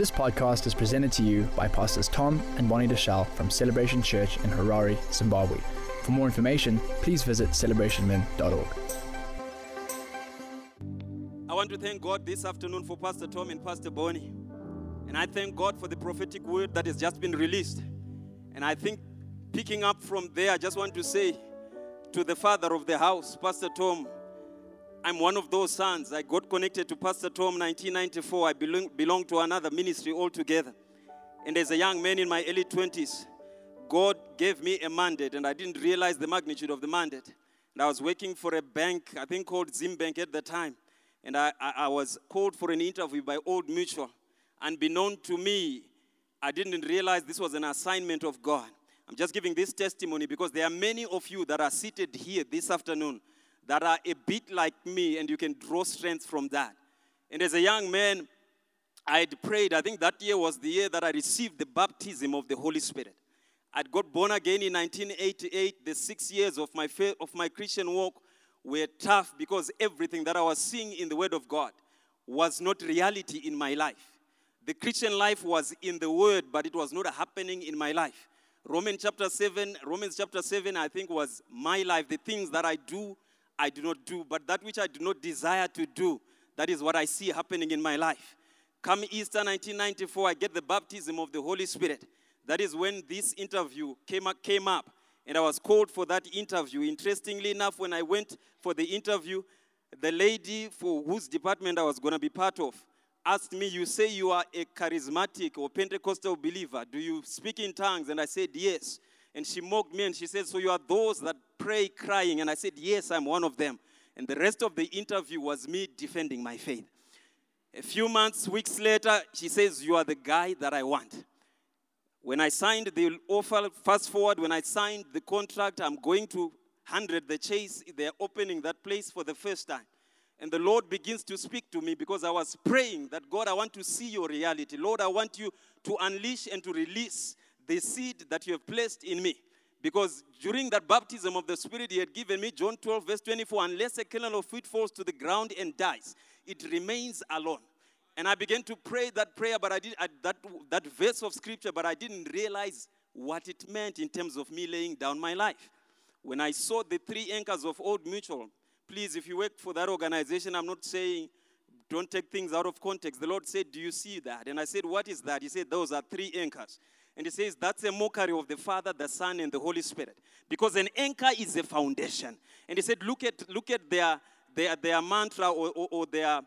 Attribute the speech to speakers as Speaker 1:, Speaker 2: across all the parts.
Speaker 1: This podcast is presented to you by Pastors Tom and Bonnie Deuschle from Celebration Church in Harare, Zimbabwe. For more information, please visit celebrationmen.org.
Speaker 2: I want to thank God this afternoon for Pastor Tom and Pastor Bonnie. And I thank God for the prophetic word that has just been released. And I think picking up from there, I just want to say to the father of the house, Pastor Tom, I'm one of those sons. I got connected to Pastor Tom 1994. I belong, belong to another ministry altogether. And as a young man in my early 20s, God gave me a mandate, and I didn't realize the magnitude of the mandate. And I was working for a bank, I think called Zimbank at the time. And I, I, I was called for an interview by Old Mutual. Unbeknown to me, I didn't realize this was an assignment of God. I'm just giving this testimony because there are many of you that are seated here this afternoon that are a bit like me, and you can draw strength from that. And as a young man, I had prayed. I think that year was the year that I received the baptism of the Holy Spirit. I'd got born again in 1988. The six years of my, faith, of my Christian walk were tough because everything that I was seeing in the Word of God was not reality in my life. The Christian life was in the Word, but it was not happening in my life. Romans chapter 7, Romans chapter 7, I think, was my life. The things that I do I do not do, but that which I do not desire to do, that is what I see happening in my life. Come Easter 1994, I get the baptism of the Holy Spirit. That is when this interview came up, came up, and I was called for that interview. Interestingly enough, when I went for the interview, the lady for whose department I was going to be part of asked me, You say you are a charismatic or Pentecostal believer. Do you speak in tongues? And I said, Yes. And she mocked me and she said, So you are those that pray crying? And I said, Yes, I'm one of them. And the rest of the interview was me defending my faith. A few months, weeks later, she says, You are the guy that I want. When I signed the offer, fast forward, when I signed the contract, I'm going to 100 the chase. They're opening that place for the first time. And the Lord begins to speak to me because I was praying that God, I want to see your reality. Lord, I want you to unleash and to release the seed that you have placed in me. Because during that baptism of the Spirit, He had given me, John 12, verse 24, unless a kernel of wheat falls to the ground and dies, it remains alone. And I began to pray that prayer, but I did I, that, that verse of scripture, but I didn't realize what it meant in terms of me laying down my life. When I saw the three anchors of Old Mutual, please, if you work for that organization, I'm not saying don't take things out of context. The Lord said, Do you see that? And I said, What is that? He said, Those are three anchors. And he says that's a mockery of the Father, the Son, and the Holy Spirit. Because an anchor is a foundation. And he said, look at, look at their, their, their mantra or, or, or their,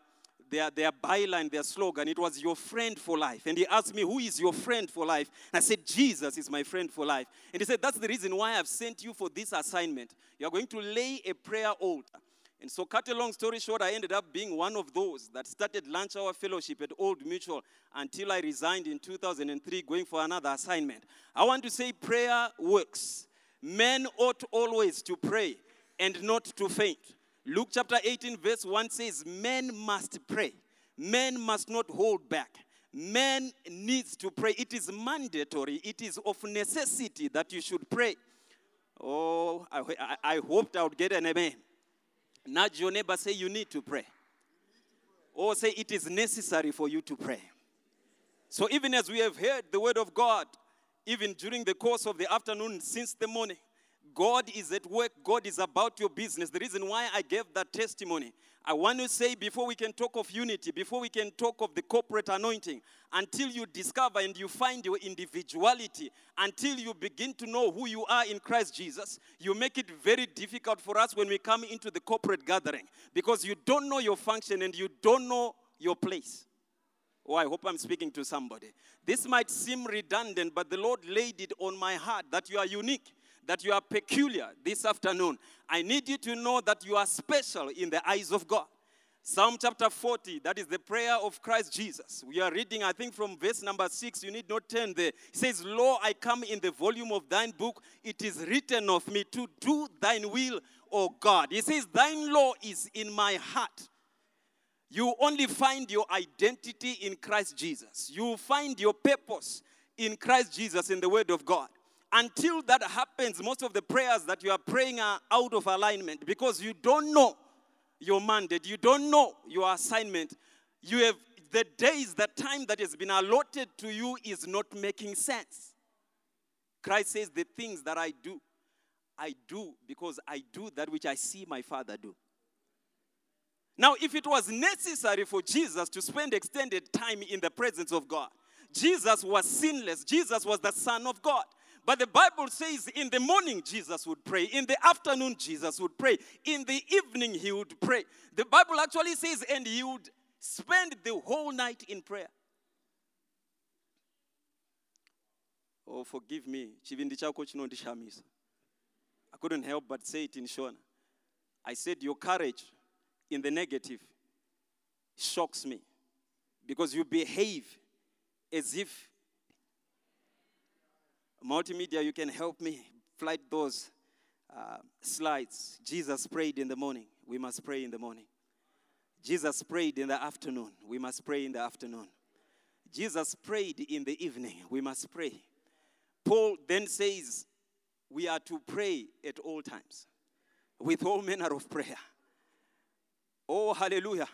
Speaker 2: their, their byline, their slogan. It was your friend for life. And he asked me, Who is your friend for life? And I said, Jesus is my friend for life. And he said, That's the reason why I've sent you for this assignment. You're going to lay a prayer altar. And so, cut a long story short, I ended up being one of those that started Lunch Hour Fellowship at Old Mutual until I resigned in 2003, going for another assignment. I want to say prayer works. Men ought always to pray and not to faint. Luke chapter 18, verse 1 says, Men must pray. Men must not hold back. Men needs to pray. It is mandatory. It is of necessity that you should pray. Oh, I, I, I hoped I would get an amen. Nudge your neighbor, say you need to pray. Or say it is necessary for you to pray. So even as we have heard the word of God, even during the course of the afternoon since the morning, God is at work. God is about your business. The reason why I gave that testimony, I want to say before we can talk of unity, before we can talk of the corporate anointing, until you discover and you find your individuality, until you begin to know who you are in Christ Jesus, you make it very difficult for us when we come into the corporate gathering because you don't know your function and you don't know your place. Oh, I hope I'm speaking to somebody. This might seem redundant, but the Lord laid it on my heart that you are unique that you are peculiar this afternoon. I need you to know that you are special in the eyes of God. Psalm chapter 40, that is the prayer of Christ Jesus. We are reading, I think, from verse number 6. You need not turn there. It says, Lo, I come in the volume of thine book. It is written of me to do thine will, O God. He says, Thine law is in my heart. You only find your identity in Christ Jesus. You find your purpose in Christ Jesus in the Word of God. Until that happens, most of the prayers that you are praying are out of alignment because you don't know your mandate, you don't know your assignment. You have the days, the time that has been allotted to you is not making sense. Christ says, The things that I do, I do because I do that which I see my Father do. Now, if it was necessary for Jesus to spend extended time in the presence of God, Jesus was sinless. Jesus was the Son of God. But the Bible says in the morning Jesus would pray, in the afternoon Jesus would pray, in the evening he would pray. The Bible actually says, and he would spend the whole night in prayer. Oh, forgive me. I couldn't help but say it in Shona. I said, Your courage in the negative shocks me because you behave as if multimedia, you can help me flight those uh, slides. Jesus prayed in the morning. We must pray in the morning. Jesus prayed in the afternoon. We must pray in the afternoon. Jesus prayed in the evening. We must pray. Paul then says, We are to pray at all times with all manner of prayer. Oh, hallelujah.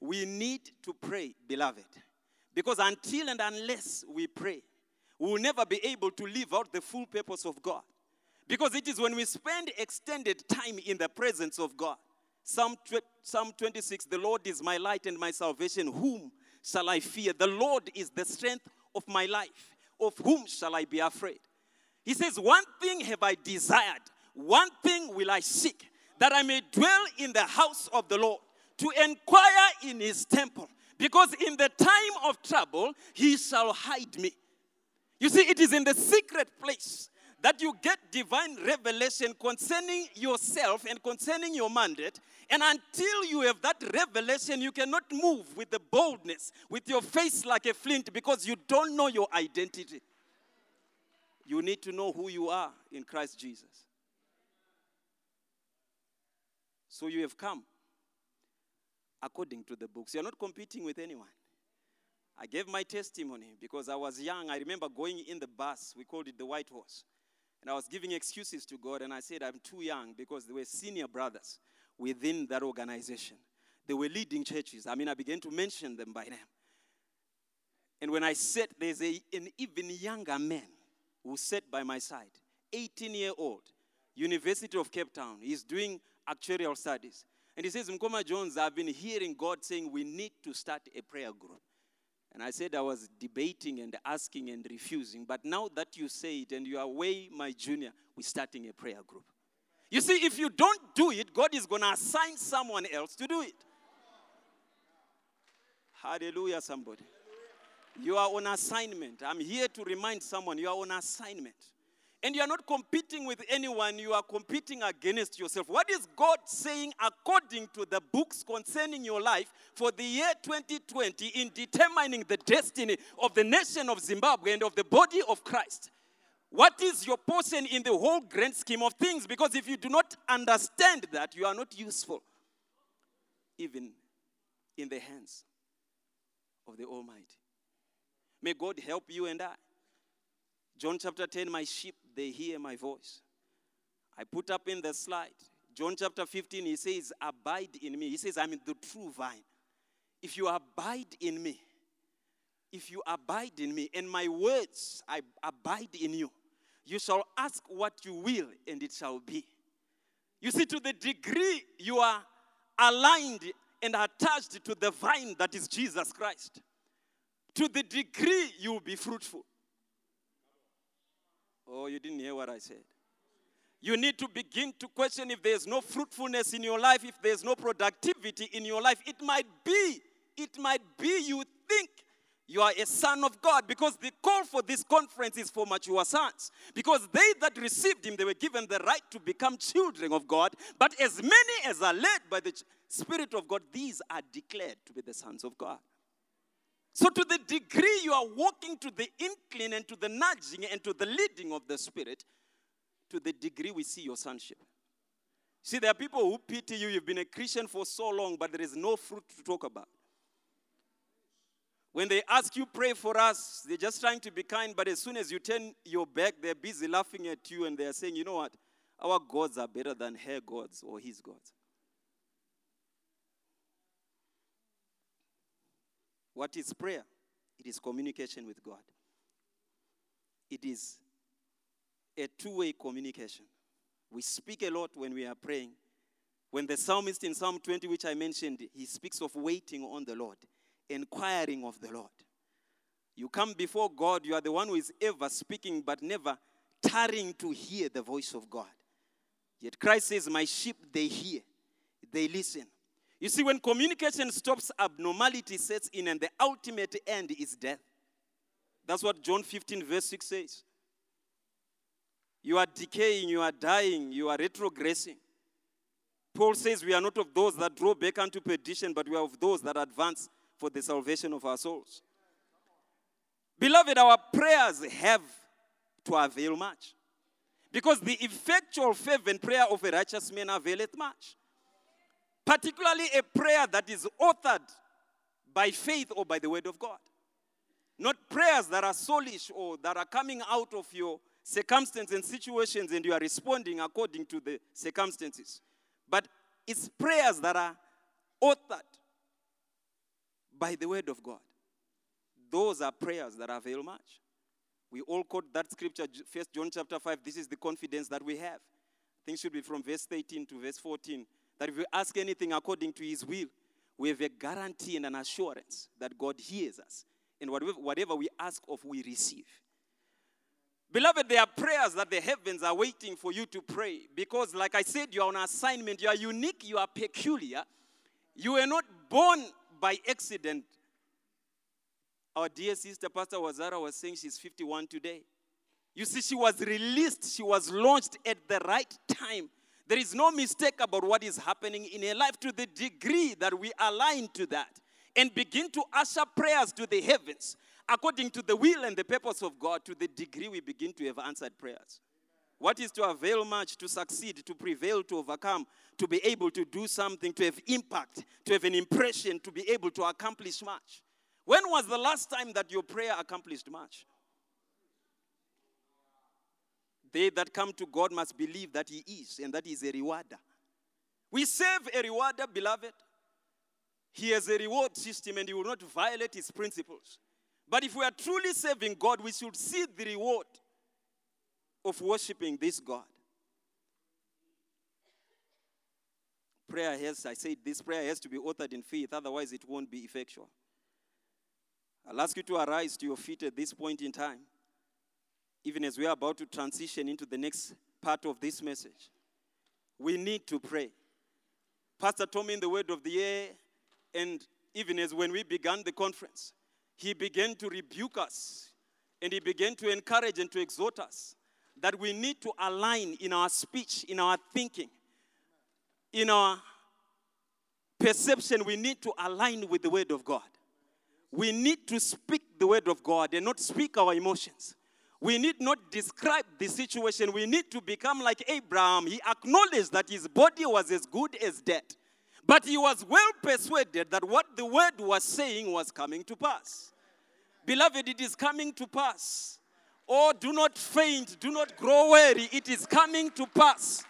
Speaker 2: We need to pray, beloved. Because until and unless we pray, we will never be able to live out the full purpose of God. Because it is when we spend extended time in the presence of God. Psalm, Psalm 26 The Lord is my light and my salvation. Whom shall I fear? The Lord is the strength of my life. Of whom shall I be afraid? He says, One thing have I desired, one thing will I seek, that I may dwell in the house of the Lord, to inquire in his temple. Because in the time of trouble, he shall hide me. You see, it is in the secret place that you get divine revelation concerning yourself and concerning your mandate. And until you have that revelation, you cannot move with the boldness, with your face like a flint, because you don't know your identity. You need to know who you are in Christ Jesus. So you have come according to the books. You're not competing with anyone. I gave my testimony because I was young. I remember going in the bus, we called it the White Horse. And I was giving excuses to God, and I said, I'm too young because there were senior brothers within that organization. They were leading churches. I mean, I began to mention them by name. And when I said, there's a, an even younger man who sat by my side, 18 year old, University of Cape Town. He's doing actuarial studies. And he says, Mkoma Jones, I've been hearing God saying we need to start a prayer group. And I said I was debating and asking and refusing. But now that you say it and you are way my junior, we're starting a prayer group. You see, if you don't do it, God is going to assign someone else to do it. Hallelujah, somebody. You are on assignment. I'm here to remind someone you are on assignment. And you are not competing with anyone, you are competing against yourself. What is God saying according to the books concerning your life for the year 2020 in determining the destiny of the nation of Zimbabwe and of the body of Christ? What is your portion in the whole grand scheme of things? Because if you do not understand that, you are not useful, even in the hands of the Almighty. May God help you and I. John chapter 10, my sheep, they hear my voice. I put up in the slide. John chapter 15, he says, Abide in me. He says, I'm the true vine. If you abide in me, if you abide in me, and my words I abide in you, you shall ask what you will, and it shall be. You see, to the degree you are aligned and attached to the vine that is Jesus Christ, to the degree you will be fruitful. Oh, you didn't hear what I said. You need to begin to question if there's no fruitfulness in your life, if there's no productivity in your life. It might be, it might be you think you are a son of God because the call for this conference is for mature sons. Because they that received him, they were given the right to become children of God. But as many as are led by the Spirit of God, these are declared to be the sons of God. So, to the degree you are walking to the incline and to the nudging and to the leading of the Spirit, to the degree we see your sonship. See, there are people who pity you. You've been a Christian for so long, but there is no fruit to talk about. When they ask you, pray for us, they're just trying to be kind, but as soon as you turn your back, they're busy laughing at you and they're saying, you know what? Our gods are better than her gods or his gods. What is prayer? It is communication with God. It is a two way communication. We speak a lot when we are praying. When the psalmist in Psalm 20, which I mentioned, he speaks of waiting on the Lord, inquiring of the Lord. You come before God, you are the one who is ever speaking, but never tarrying to hear the voice of God. Yet Christ says, My sheep, they hear, they listen. You see, when communication stops, abnormality sets in, and the ultimate end is death. That's what John 15, verse 6 says. You are decaying, you are dying, you are retrogressing. Paul says we are not of those that draw back unto perdition, but we are of those that advance for the salvation of our souls. Beloved, our prayers have to avail much. Because the effectual, fervent prayer of a righteous man availeth much. Particularly a prayer that is authored by faith or by the word of God. Not prayers that are soulish or that are coming out of your circumstances and situations and you are responding according to the circumstances. But it's prayers that are authored by the word of God. Those are prayers that avail much. We all quote that scripture, First John chapter 5. This is the confidence that we have. Things should be from verse 13 to verse 14. That if we ask anything according to his will, we have a guarantee and an assurance that God hears us. And whatever we ask of, we receive. Beloved, there are prayers that the heavens are waiting for you to pray because, like I said, you are on assignment, you are unique, you are peculiar. You were not born by accident. Our dear sister, Pastor Wazara, was saying she's 51 today. You see, she was released, she was launched at the right time. There is no mistake about what is happening in her life to the degree that we align to that and begin to usher prayers to the heavens according to the will and the purpose of God to the degree we begin to have answered prayers. What is to avail much, to succeed, to prevail, to overcome, to be able to do something, to have impact, to have an impression, to be able to accomplish much? When was the last time that your prayer accomplished much? They that come to God must believe that He is and that He is a rewarder. We serve a rewarder, beloved. He has a reward system and He will not violate His principles. But if we are truly serving God, we should see the reward of worshiping this God. Prayer has, I said, this prayer has to be authored in faith, otherwise, it won't be effectual. I'll ask you to arise to your feet at this point in time, even as we are about to transition into the next part of this message. We need to pray. Pastor told me in the word of the year, and even as when we began the conference, he began to rebuke us and he began to encourage and to exhort us that we need to align in our speech, in our thinking, in our perception. We need to align with the Word of God. We need to speak the Word of God and not speak our emotions. We need not describe the situation. We need to become like Abraham. He acknowledged that his body was as good as dead. But he was well persuaded that what the word was saying was coming to pass. Beloved, it is coming to pass. Oh, do not faint, do not grow weary. It is coming to pass.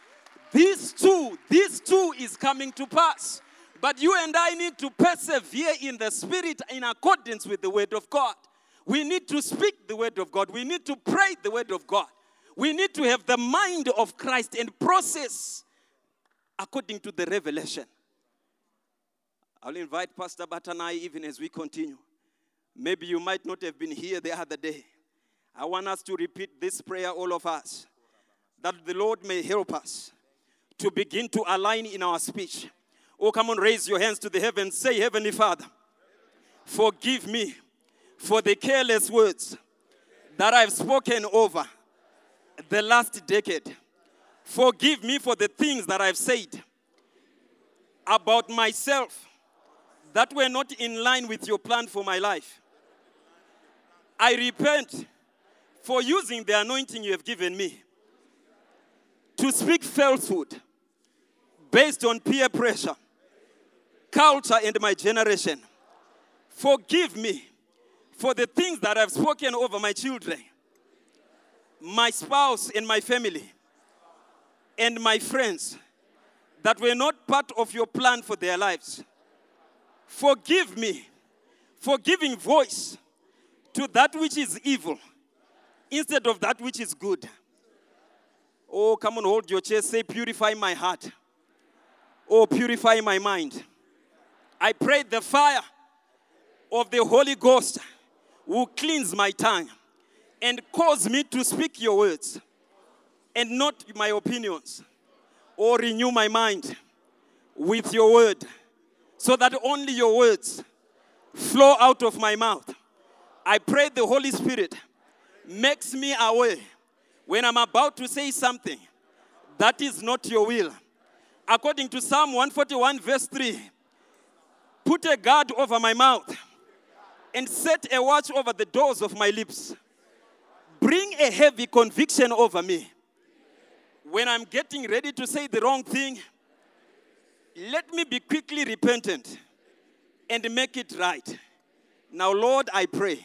Speaker 2: This too, this too is coming to pass. But you and I need to persevere in the spirit in accordance with the word of God. We need to speak the word of God. We need to pray the word of God. We need to have the mind of Christ and process according to the revelation. I'll invite Pastor Batanai even as we continue. Maybe you might not have been here the other day. I want us to repeat this prayer, all of us, that the Lord may help us to begin to align in our speech. Oh, come on, raise your hands to the heavens. Say, Heavenly Father, forgive me for the careless words that I've spoken over the last decade. Forgive me for the things that I've said about myself that were not in line with your plan for my life. I repent for using the anointing you have given me to speak falsehood based on peer pressure, culture, and my generation. Forgive me for the things that I've spoken over my children, my spouse, and my family, and my friends that were not part of your plan for their lives. Forgive me for giving voice to that which is evil instead of that which is good. Oh, come on, hold your chest. Say, purify my heart. Oh, purify my mind. I pray the fire of the Holy Ghost will cleanse my tongue and cause me to speak your words and not my opinions or renew my mind with your word so that only your words flow out of my mouth. I pray the Holy Spirit makes me aware when I'm about to say something that is not your will. According to Psalm 141, verse 3, put a guard over my mouth and set a watch over the doors of my lips. Bring a heavy conviction over me. When I'm getting ready to say the wrong thing, let me be quickly repentant and make it right. Now, Lord, I pray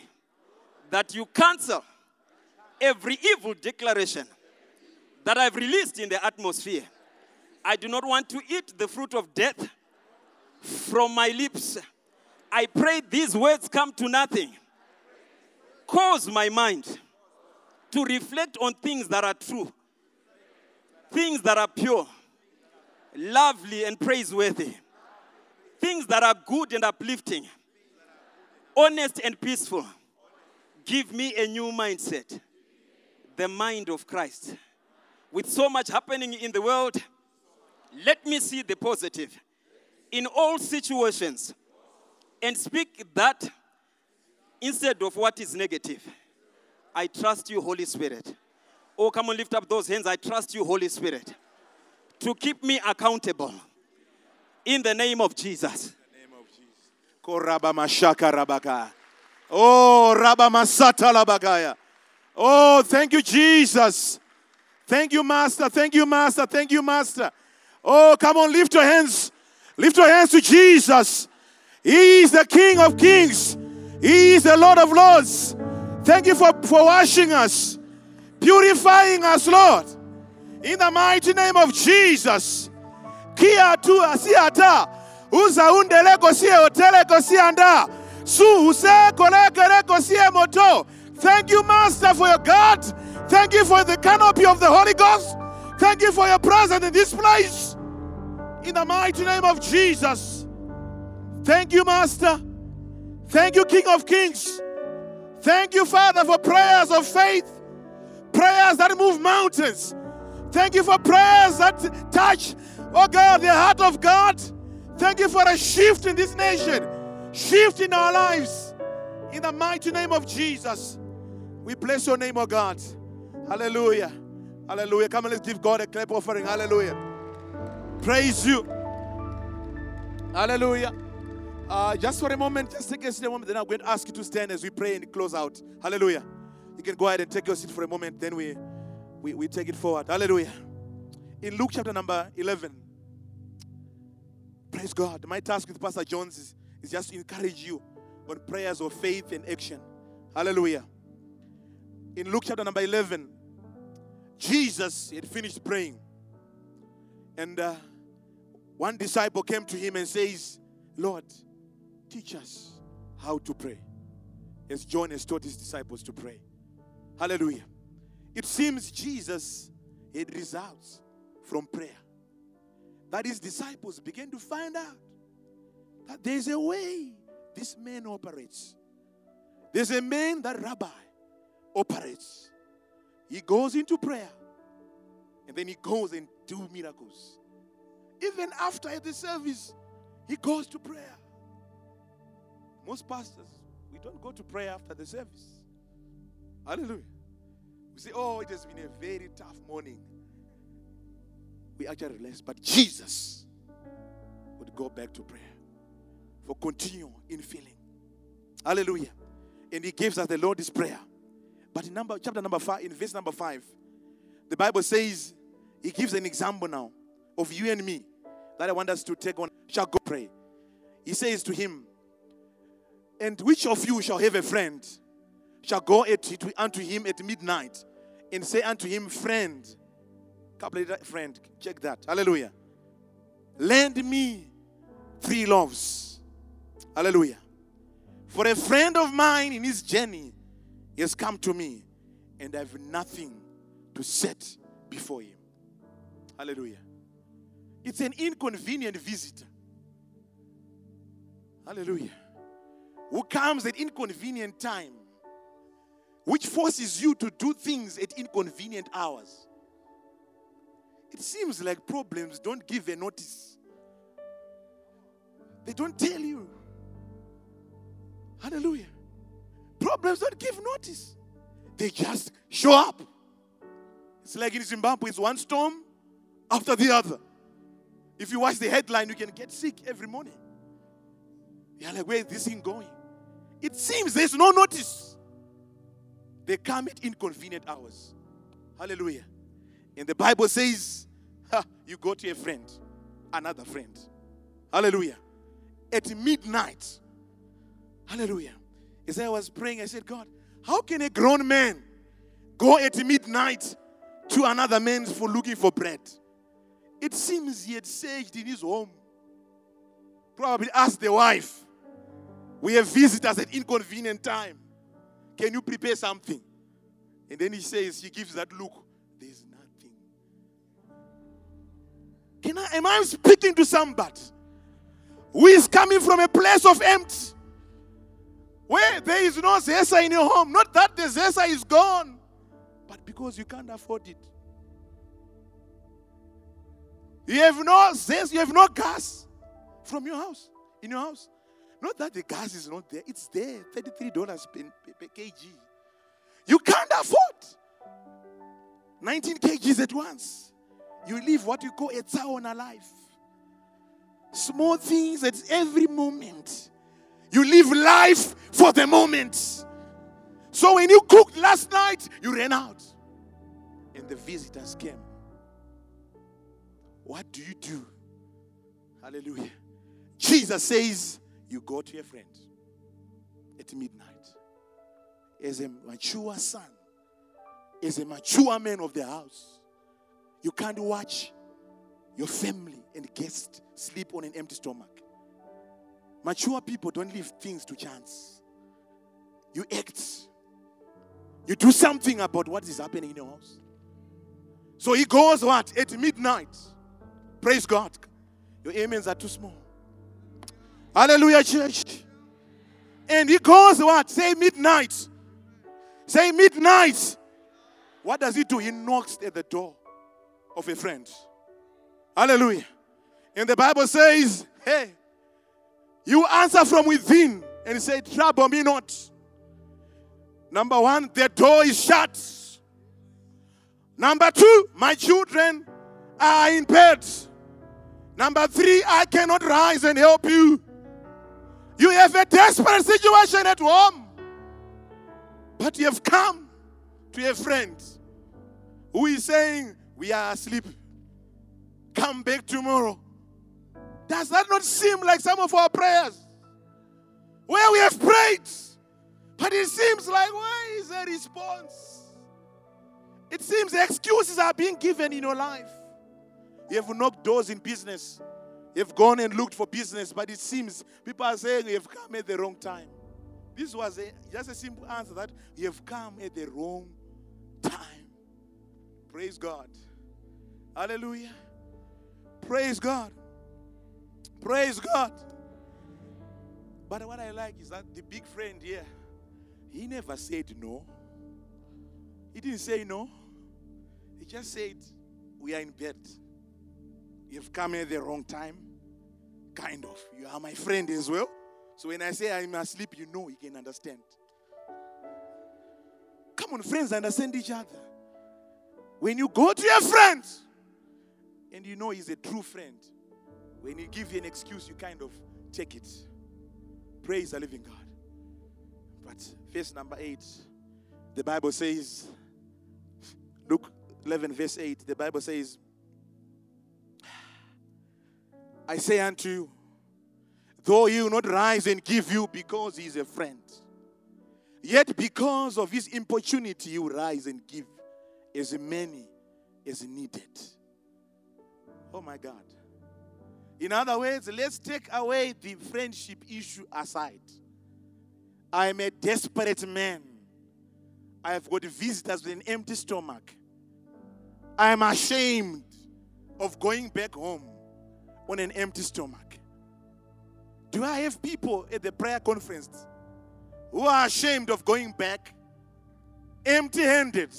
Speaker 2: that you cancel every evil declaration that I've released in the atmosphere. I do not want to eat the fruit of death from my lips. I pray these words come to nothing. Cause my mind to reflect on things that are true, things that are pure, lovely, and praiseworthy, things that are good and uplifting, honest and peaceful. Give me a new mindset, the mind of Christ. With so much happening in the world, let me see the positive in all situations and speak that instead of what is negative. I trust you, Holy Spirit. Oh, come on, lift up those hands. I trust you, Holy Spirit, to keep me accountable in the name of Jesus.
Speaker 3: Oh, raba masata labagaya. Oh, thank you, Jesus. Thank you, Master. Thank you, Master. Thank you, Master. Oh, come on, lift your hands. Lift your hands to Jesus. He is the King of Kings. He is the Lord of Lords. Thank you for, for washing us, purifying us, Lord. In the mighty name of Jesus. Kia tu asiata. Uza undeleko sie hoteleko sie anda. Su use kolekereko sie moto. Thank you, Master, for your God. Thank you for the canopy of the Holy Ghost. Thank you for your presence in this place. In the mighty name of Jesus. Thank you, Master. Thank you, King of Kings. Thank you, Father, for prayers of faith, prayers that move mountains. Thank you for prayers that touch, oh God, the heart of God. Thank you for a shift in this nation, shift in our lives. In the mighty name of Jesus, we bless your name, oh God. Hallelujah. Hallelujah. Come on, let's give God a clap offering. Hallelujah. Praise you. Hallelujah. Uh, just for a moment, just take a seat a moment, then I'm going to ask you to stand as we pray and close out. Hallelujah. You can go ahead and take your seat for a moment, then we, we, we take it forward. Hallelujah. In Luke chapter number 11, praise God. My task with Pastor Jones is, is just to encourage you on prayers of faith and action. Hallelujah. In Luke chapter number 11, Jesus had finished praying. And uh, one disciple came to him and says, Lord, teach us how to pray. As John has taught his disciples to pray. Hallelujah. It seems Jesus had results from prayer. That his disciples began to find out that there's a way this man operates. There's a man that rabbi operates. He goes into prayer and then he goes and do miracles. Even after the service, he goes to prayer. Most pastors, we don't go to prayer after the service. Hallelujah. We say, oh, it has been a very tough morning. We actually relax, but Jesus would go back to prayer for continue in feeling. Hallelujah. And he gives us the Lord's Prayer. But in number chapter number five, in verse number five, the Bible says he gives an example now of you and me that I want us to take on. Shall go pray. He says to him, And which of you shall have a friend, shall go at, unto him at midnight, and say unto him, Friend, couple friend, check that. Hallelujah. Lend me three loaves. Hallelujah. For a friend of mine in his journey has come to me, and I have nothing to set before him. Hallelujah. It's an inconvenient visitor. Hallelujah. Who comes at inconvenient time, which forces you to do things at inconvenient hours. It seems like problems don't give a notice. They don't tell you. Hallelujah. Problems don't give notice. They just show up. It's like in Zimbabwe, it's one storm after the other. If you watch the headline, you can get sick every morning. You're like, where is this thing going? It seems there's no notice. They come at inconvenient hours. Hallelujah. And the Bible says, ha, you go to a friend, another friend. Hallelujah. At midnight. Hallelujah. As I was praying, I said, God, how can a grown man go at midnight to another man for looking for bread? It seems he had saged in his home. Probably asked the wife, We have visitors at inconvenient time. Can you prepare something? And then he says, he gives that look. There's nothing. Can I am I speaking to somebody who is coming from a place of empty? Where there is no zesa in your home. Not that the zesa is gone, but because you can't afford it. You have no zesa, you have no gas from your house, in your house. Not that the gas is not there, it's there, $33 per, per kg. You can't afford 19 kgs at once. You live what you call a town alive. Small things at every moment. You live life for the moment. So when you cooked last night, you ran out. And the visitors came. What do you do? Hallelujah. Jesus says, You go to your friend at midnight. As a mature son, as a mature man of the house, you can't watch your family and guests sleep on an empty stomach. Mature people don't leave things to chance. You act. You do something about what is happening in your house. So he goes what? At midnight. Praise God. Your amens are too small. Hallelujah, church. And he goes what? Say midnight. Say midnight. What does he do? He knocks at the door of a friend. Hallelujah. And the Bible says, hey, you answer from within and say, trouble me not. Number one, the door is shut. Number two, my children are in bed. Number three, I cannot rise and help you. You have a desperate situation at home, but you have come to a friend who is saying, We are asleep. Come back tomorrow. Does that not seem like some of our prayers? Where we have prayed, but it seems like, where is the response? It seems excuses are being given in your life. You have knocked doors in business. You've gone and looked for business, but it seems people are saying you have come at the wrong time. This was a, just a simple answer that you have come at the wrong time. Praise God. Hallelujah. Praise God. Praise God. But what I like is that the big friend here, he never said no. He didn't say no. He just said, We are in bed. You've come at the wrong time. Kind of. You are my friend as well. So when I say I'm asleep, you know, you can understand. Come on, friends, understand each other. When you go to your friend and you know he's a true friend, when he gives you an excuse, you kind of take it. Praise the living God. But verse number 8, the Bible says, Luke 11, verse 8, the Bible says, I say unto you, though he will not rise and give you because he is a friend, yet because of his importunity, he will rise and give as many as needed. Oh my God. In other words, let's take away the friendship issue aside. I am a desperate man. I have got visitors with an empty stomach. I am ashamed of going back home on an empty stomach. Do I have people at the prayer conference who are ashamed of going back empty handed?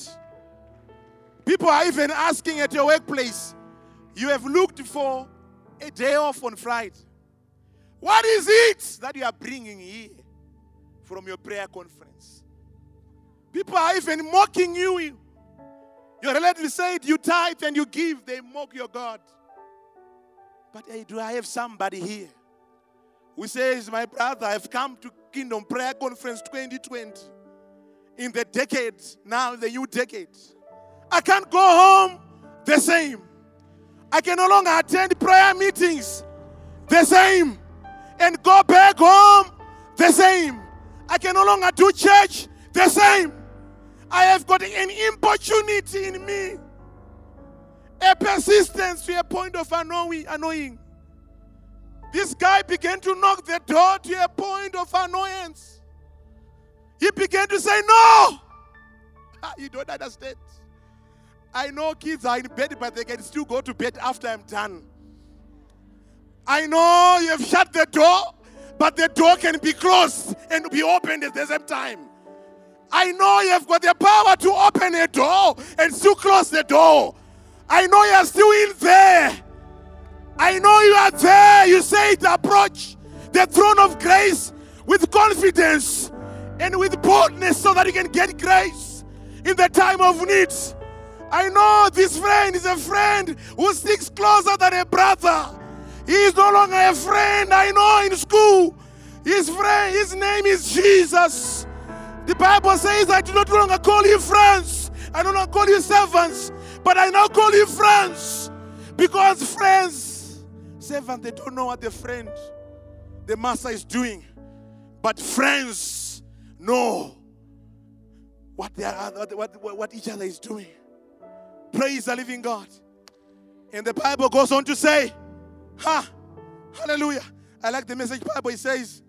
Speaker 3: People are even asking at your workplace, you have looked for a day off on Friday. What is it that you are bringing here from your prayer conference? People are even mocking you. Your relatives said you tithe and you give, they mock your God. But do I have somebody here who says, My brother, I've come to Kingdom Prayer Conference 2020 in the decade, now the new decade. I can't go home the same. I can no longer attend prayer meetings the same and go back home the same. I can no longer do church the same. I have got an importunity in me, a persistence to a point of annoying. This guy began to knock the door to a point of annoyance. He began to say, No! Ah, you don't understand. I know kids are in bed, but they can still go to bed after I'm done. I know you have shut the door, but the door can be closed and be opened at the same time. I know you have got the power to open a door and still close the door. I know you are still in there. I know you are there. You say approach the throne of grace with confidence and with boldness so that you can get grace in the time of need. I know this friend is a friend who sticks closer than a brother. He is no longer a friend. I know in school. His friend, his name is Jesus. The Bible says, I do not longer call you friends. I do not call you servants, but I now call you friends. Because friends, servant, they don't know what the friend, the master is doing. But friends know what they are, what, what, what each other is doing. Praise the living God. And the Bible goes on to say, Ha! Hallelujah. I like the message Bible. It says,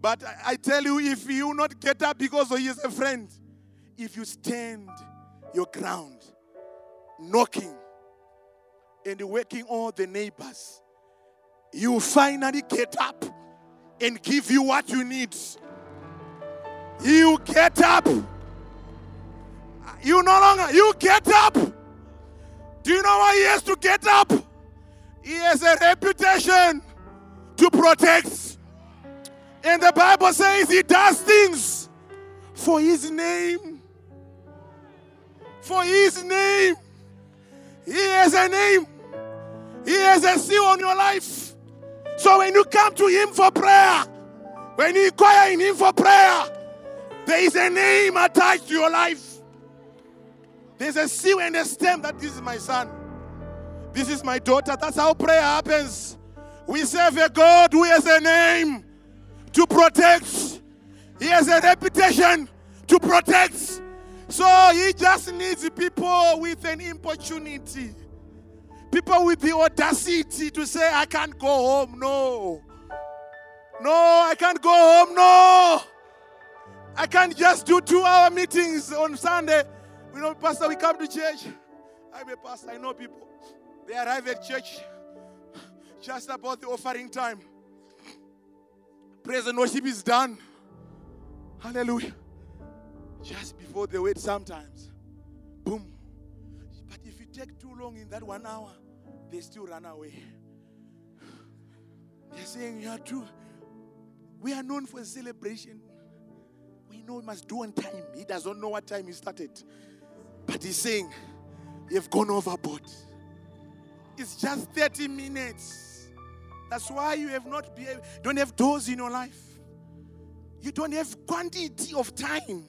Speaker 3: But I, tell you, if you not get up because he is a friend, if you stand your ground, knocking and waking all the neighbors, you finally get up and give you what you need. You get up. You no longer, you get up do you know why he has to get up? He has a reputation to protect. And the Bible says he does things for his name. For his name. A name. He has a seal on your life. So when you come to him for prayer, when you inquire in him for prayer, there is a name attached to your life. There's a seal and a stamp that this is my son. This is my daughter. That's how prayer happens. We serve a God who has a name to protect. He has a reputation to protect. So he just needs people with an opportunity. People with the audacity to say, I can't go home. No. No, I can't go home. No. I can't just do two hour meetings on Sunday. You know, Pastor, we come to church. I'm a pastor, I know people. They arrive at church just about the offering time. Praise and worship is done. Hallelujah. Just before they wait, sometimes. Boom. But if you take too long in that one hour, they still run away. They're saying you are true. We are known for celebration. We know we must do on time. He does not know what time he started. But he's saying, You've gone overboard. It's just 30 minutes. That's why you have not be, don't have doors in your life. You don't have quantity of time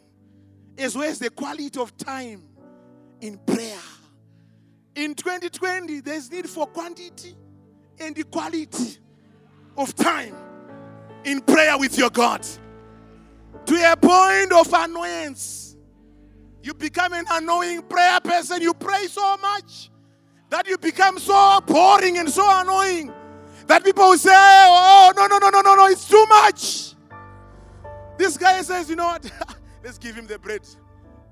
Speaker 3: as well as the quality of time in prayer. In 2020, there's need for quantity and the quality of time in prayer with your God to a point of annoyance you become an annoying prayer person. You pray so much that you become so boring and so annoying that people will say, Oh, no, no, no, no, no, no, it's too much. This guy says, you know what? Let's give him the bread.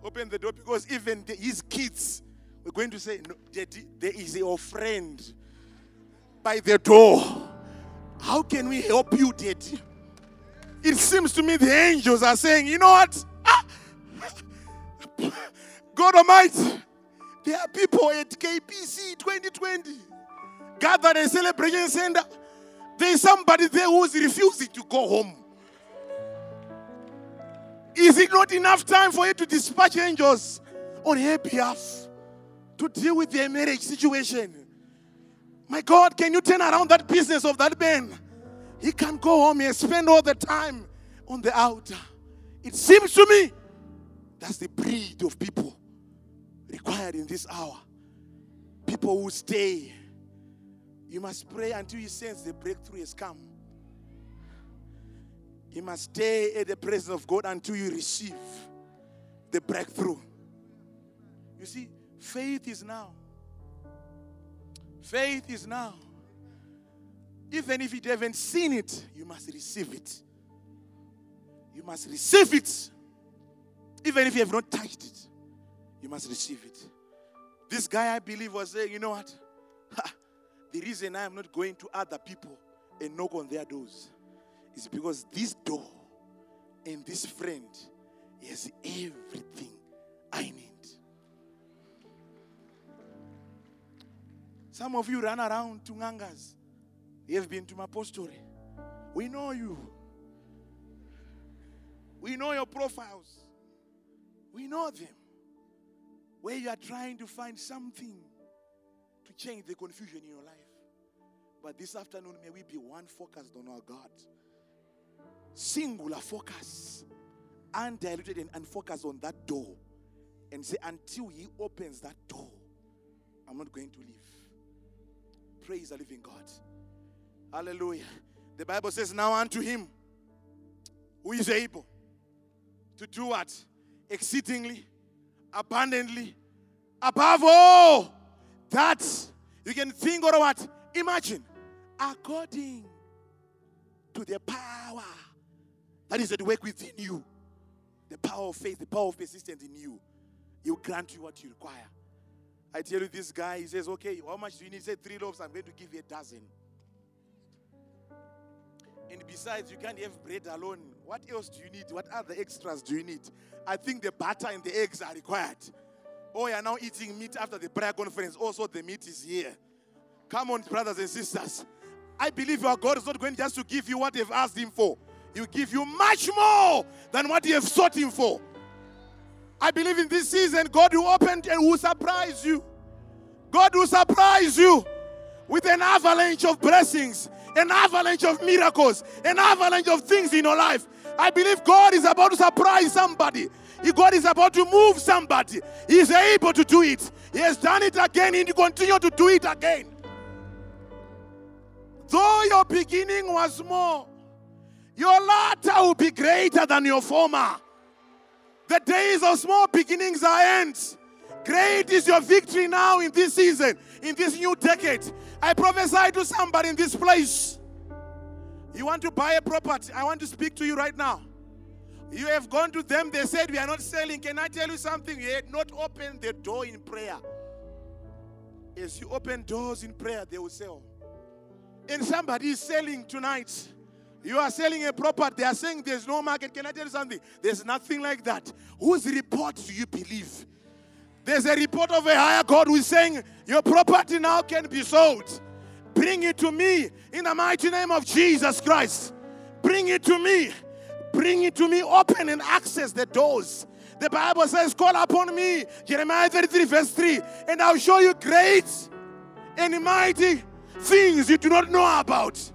Speaker 3: Open the door because even the, his kids were going to say, no, Daddy, there is your friend by the door. How can we help you, Daddy? It seems to me the angels are saying, you know what? Ah! God Almighty, there are people at KPC 2020 gathered a celebration center. There's somebody there who's refusing to go home. Is it not enough time for you to dispatch angels on her behalf to deal with their marriage situation? My God, can you turn around that business of that man? He can't go home and spend all the time on the altar. It seems to me that's the breed of people required in this hour. People who stay. You must pray until you sense the breakthrough has come. You must stay at the presence of God until you receive the breakthrough. You see, faith is now. Faith is now. Even if you haven't seen it, you must receive it. You must receive it. Even if you have not touched it, you must receive it. This guy, I believe, was saying, you know what? the reason I am not going to other people and knock on their doors is because this door and this friend has everything I need. Some of you run around to Ngangas. You have been to my Mapostore. We know you. We know your profiles. We know them. Where you are trying to find something to change the confusion in your life. But this afternoon, may we be one focused on our God singular focus, undiluted and unfocused on that door. And say, until He opens that door, I'm not going to leave. Praise the living God. Hallelujah. The Bible says, Now unto Him who is able to do what? Exceedingly, abundantly, above all that you can think or what? Imagine, according to the power that is at work within you. The power of faith, the power of persistence in you. Will grant you what you require. I tell you, this guy, he says, Okay, how much do you need? He said, Three loaves, I'm going to give you a dozen. And besides, you can't have bread alone. What else do you need? What other extras do you need? I think the butter and the eggs are required. Oh, you're now eating meat after the prayer conference. Also, the meat is here. Come on, brothers and sisters. I believe your God is not going just to give you what they've asked Him for. He'll give you much more than what you have sought Him for. I believe in this season, God will open and will surprise you. God will surprise you with an avalanche of blessings, an avalanche of miracles, an avalanche of things in your life. I believe God is about to surprise somebody. God is about to move somebody. He is able to do it. He has done it again and he continue to do it again. Though your beginning was small, your latter will be greater than your former. The days of small beginnings are ends. Great is your victory now in this season, in this new decade. I prophesy to somebody in this place. You want to buy a property? I want to speak to you right now. You have gone to them, they said, We are not selling. Can I tell you something? You had not opened the door in prayer. As you open doors in prayer, they will sell. And somebody is selling tonight. You are selling a property. They are saying there's no market. Can I tell you something? There's nothing like that. Whose report do you believe? There's a report of a higher God who is saying your property now can be sold. Bring it to me in the mighty name of Jesus Christ. Bring it to me. Bring it to me. Open and access the doors. The Bible says, Call upon me. Jeremiah 33, verse 3. And I'll show you great and mighty things you do not know about.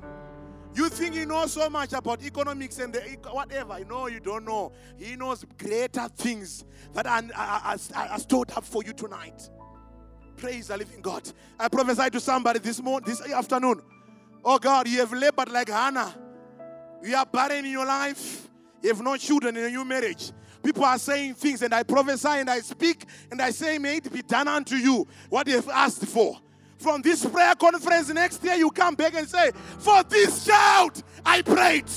Speaker 3: You think he knows so much about economics and the whatever. No, you don't know. He knows greater things that are, are, are, are stored up for you tonight. Praise the living God. I prophesy to somebody this morning, this afternoon. Oh God, you have labored like Hannah. You are barren in your life. You have no children in a new marriage. People are saying things, and I prophesy and I speak and I say, May it be done unto you what you have asked for from this prayer conference next year, you come back and say, For this child, I prayed.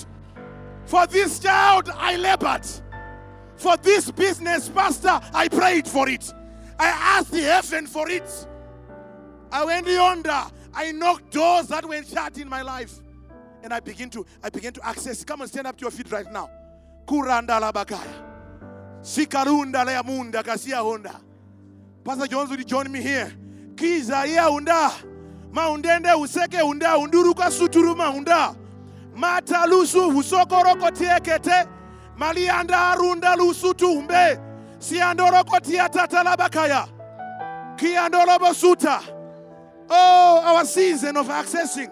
Speaker 3: For this child, I labored. For this business, Pastor, I prayed for it. I asked the heaven for it. I went yonder. I knocked doors that were shut in my life. And I begin to I begin to access. Come and stand up to your feet right now. Kuranda labakaya. Sikarunda la munda kasia honda. Pastor Jones will join me here. Kiza ya unda. Maundende useke unda unduruka suturu maunda. Mata lusu usokoroko tiekete. Malianda arunda lusu tumbe. Siandoroko tiatata labakaya. Kiandorobo suta. Oh, our season of accessing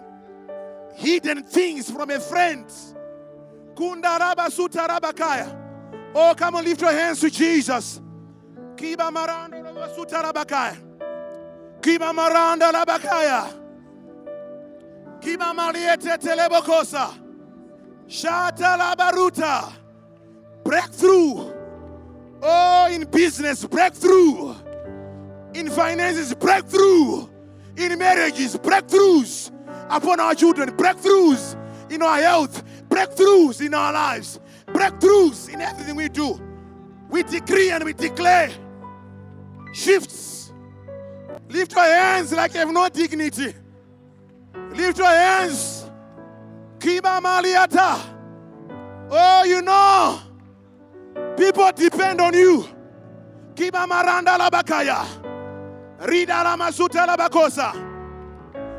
Speaker 3: hidden things from a friend. kunda Kundaraba sutarabakaya. Oh, come and lift your hands to Jesus. Kiba maranda roba sutarabakaya. Kiba maranda labakaya. Kiba mariete telebokosa. Shata labaruta. Breakthrough. Oh, in business, breakthrough. In finances, breakthrough. In marriages, breakthroughs upon our children, breakthroughs in our health, breakthroughs in our lives, breakthroughs in everything we do. We decree and we declare shifts. Lift your hands like you have no dignity. Lift your hands. Kiba Maliata. Oh, you know, people depend on you. Kiba Maranda Labakaya. Rida la masuta la bakosa.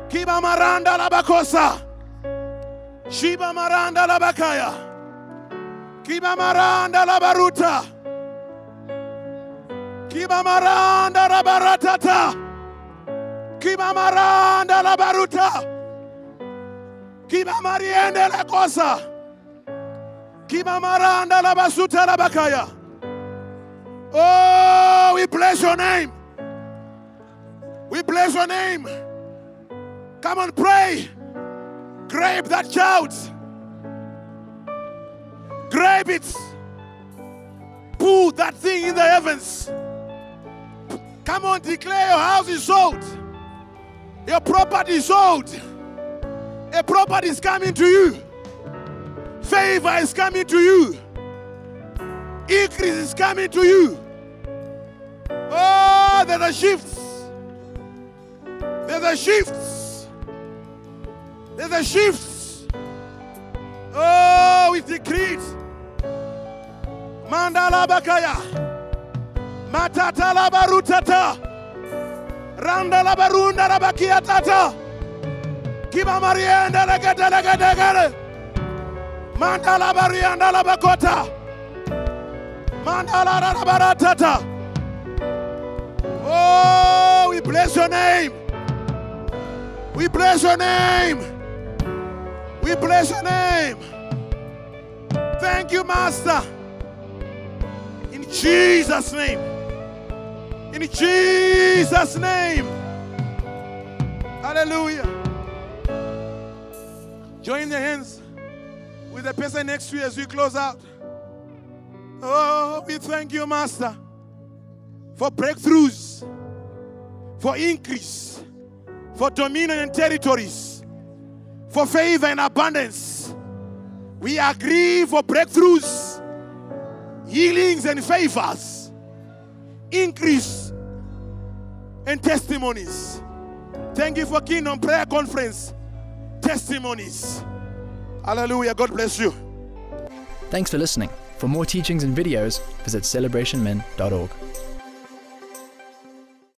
Speaker 3: Kiba maranda la bakosa. Shiba maranda la bakaya. Kiba maranda la baruta. Kiba maranda la baratata. Kiba maranda la baruta. Kiba mariende la. Kiba maranda la basuta la bakaya. Oh, we bless your name. We bless your name. Come on, pray. Grab that child. Grab it. pull that thing in the heavens. Come on, declare your house is sold. Your property is sold. A property is coming to you. Favor is coming to you. Increase is coming to you. Oh, there's a shift. There's a shift. There's a shift. Oh, we decreed. Mandala bakaya. Matata la barutata. Randa la barunda la bakia tata. Kiba marienda la gata la gata gata. Mandala barianda la bakota. Mandala la baratata. Oh, we bless your name. We bless your name. We bless your name. Thank you, Master. In Jesus' name. In Jesus' name. Hallelujah. Join the hands with the person next to you as we close out. Oh, we thank you, Master, for breakthroughs, for increase for dominion and territories, for favor and abundance. We agree for breakthroughs, healings and favors, increase and testimonies. Thank you for Kingdom Prayer Conference testimonies. Hallelujah. God bless you.
Speaker 1: Thanks for listening. For more teachings and videos, visit celebrationmen.org.